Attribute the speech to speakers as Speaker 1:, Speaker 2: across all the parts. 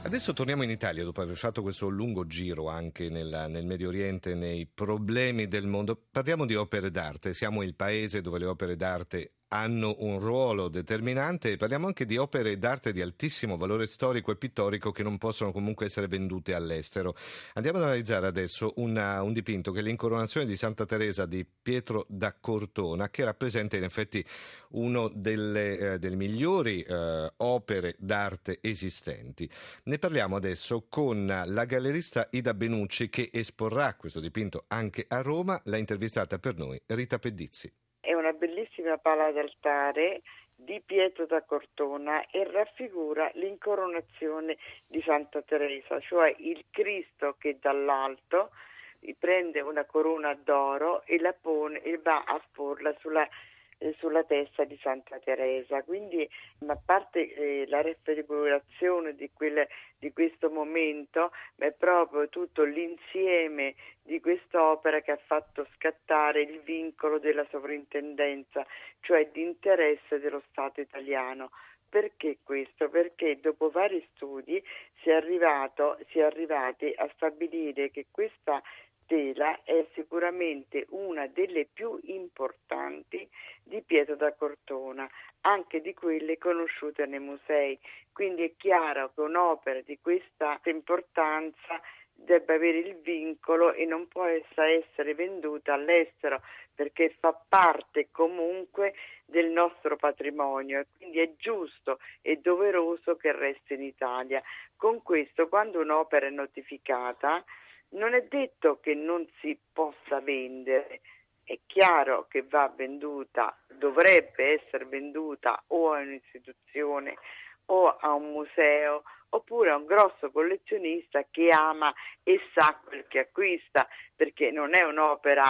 Speaker 1: Adesso torniamo in Italia dopo aver fatto questo lungo giro anche nel, nel, Medio Oriente, nei problemi del mondo. Parliamo di opere d'arte, siamo il paese dove le opere d'arte hanno un ruolo determinante e parliamo anche di opere d'arte di altissimo valore storico e pittorico che non possono comunque essere vendute all'estero. Andiamo ad analizzare adesso una, un dipinto che è l'incoronazione di Santa Teresa di Pietro da Cortona che rappresenta in effetti una delle, eh, delle, migliori eh, opere d'arte esistenti. Ne parliamo adesso con la gallerista Ida Benucci che esporrà questo dipinto anche a Roma. L'ha intervistata per noi Rita Pedizzi
Speaker 2: bellissima pala d'altare di Pietro da Cortona e raffigura l'incoronazione di Santa Teresa, cioè il Cristo che dall'alto prende una corona d'oro e la pone e va a porla sulla sulla testa di Santa Teresa. Quindi, a parte eh, la raffigurazione di, di questo momento, è proprio tutto l'insieme di quest'opera che ha fatto scattare il vincolo della sovrintendenza, cioè di interesse dello Stato italiano. Perché questo? Perché dopo vari studi si è, arrivato, si è arrivati a stabilire che questa tela è sicuramente una delle più importanti di Pietro da Cortona, anche di quelle conosciute nei musei. Quindi è chiaro che un'opera di questa importanza debba avere il vincolo e non può essere venduta all'estero perché fa parte comunque del nostro patrimonio e quindi è giusto e doveroso che resti in Italia. Con questo, quando un'opera è notificata, non è detto che non si possa vendere, è chiaro che va venduta, dovrebbe essere venduta o a un'istituzione o a un museo oppure a un grosso collezionista che ama e sa quel che acquista, perché non è un'opera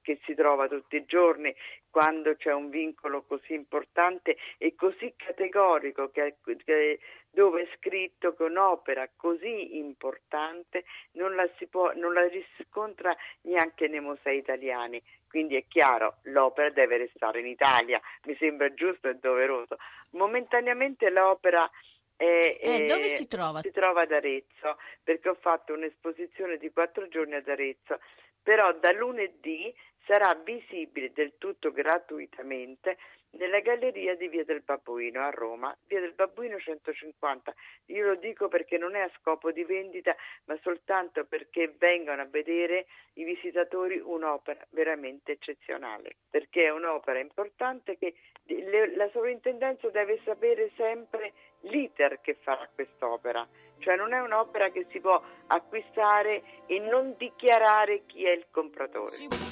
Speaker 2: che si trova tutti i giorni quando c'è un vincolo così importante e così categorico che, che, dove è scritto che un'opera così importante non la, può, non la riscontra neanche nei musei italiani. Quindi è chiaro, l'opera deve restare in Italia, mi sembra giusto e doveroso. Momentaneamente l'opera
Speaker 3: eh, eh, dove si trova?
Speaker 2: Si trova ad Arezzo, perché ho fatto un'esposizione di quattro giorni ad Arezzo, però da lunedì sarà visibile del tutto gratuitamente nella galleria di Via del Babbuino a Roma, Via del Babbuino 150. Io lo dico perché non è a scopo di vendita, ma soltanto perché vengano a vedere i visitatori un'opera veramente eccezionale, perché è un'opera importante che la sovrintendenza deve sapere sempre l'iter che farà quest'opera, cioè non è un'opera che si può acquistare e non dichiarare chi è il compratore.